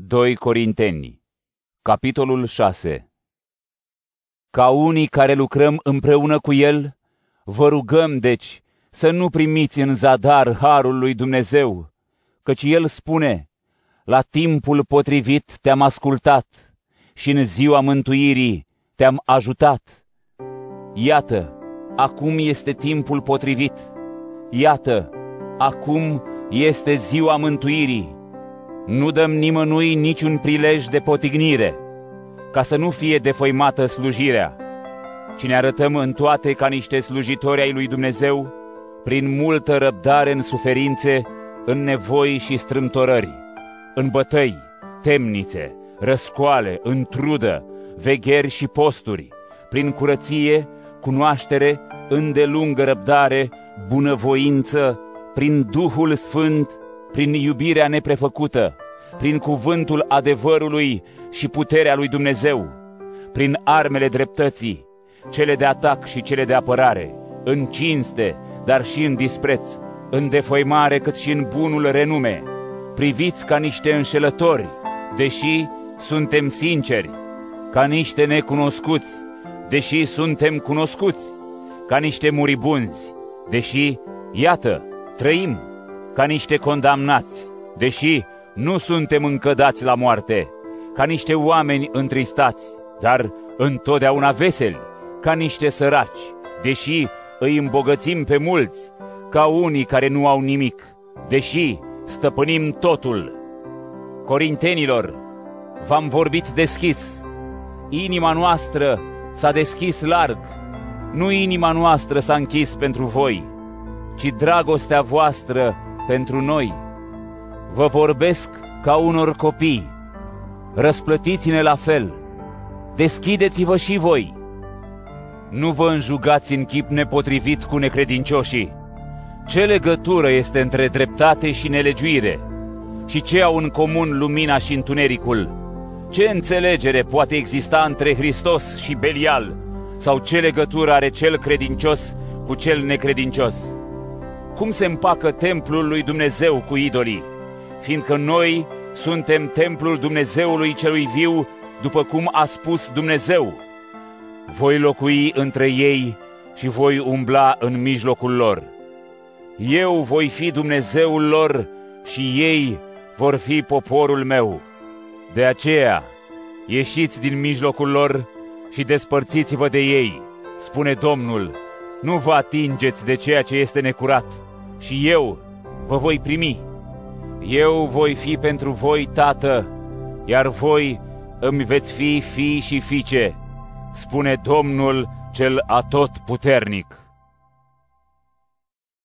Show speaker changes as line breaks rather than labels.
2 Corinteni, capitolul 6 Ca unii care lucrăm împreună cu El, vă rugăm, deci, să nu primiți în zadar harul lui Dumnezeu, căci El spune, la timpul potrivit te-am ascultat și în ziua mântuirii te-am ajutat. Iată, acum este timpul potrivit. Iată, acum este ziua mântuirii nu dăm nimănui niciun prilej de potignire, ca să nu fie defăimată slujirea, ci ne arătăm în toate ca niște slujitori ai lui Dumnezeu, prin multă răbdare în suferințe, în nevoi și strâmtorări, în bătăi, temnițe, răscoale, în trudă, vegheri și posturi, prin curăție, cunoaștere, îndelungă răbdare, bunăvoință, prin Duhul Sfânt, prin iubirea neprefăcută, prin cuvântul adevărului și puterea lui Dumnezeu, prin armele dreptății, cele de atac și cele de apărare, în cinste, dar și în dispreț, în defăimare cât și în bunul renume. Priviți ca niște înșelători, deși suntem sinceri, ca niște necunoscuți, deși suntem cunoscuți, ca niște muribunzi, deși, iată, trăim ca niște condamnați, deși nu suntem încă dați la moarte, ca niște oameni întristați, dar întotdeauna veseli, ca niște săraci, deși îi îmbogățim pe mulți, ca unii care nu au nimic, deși stăpânim totul. Corintenilor, v-am vorbit deschis, inima noastră s-a deschis larg, nu inima noastră s-a închis pentru voi, ci dragostea voastră pentru noi. Vă vorbesc ca unor copii. Răsplătiți-ne la fel. Deschideți-vă și voi. Nu vă înjugați în chip nepotrivit cu necredincioșii. Ce legătură este între dreptate și nelegiuire? Și ce au în comun lumina și întunericul? Ce înțelegere poate exista între Hristos și Belial? Sau ce legătură are cel credincios cu cel necredincios? Cum se împacă templul lui Dumnezeu cu idolii, fiindcă noi suntem templul Dumnezeului celui viu, după cum a spus Dumnezeu. Voi locui între ei și voi umbla în mijlocul lor. Eu voi fi Dumnezeul lor și ei vor fi poporul meu. De aceea, ieșiți din mijlocul lor și despărțiți-vă de ei, spune Domnul, nu vă atingeți de ceea ce este necurat și eu vă voi primi. Eu voi fi pentru voi tată, iar voi îmi veți fi fii și fiice, spune Domnul cel atotputernic.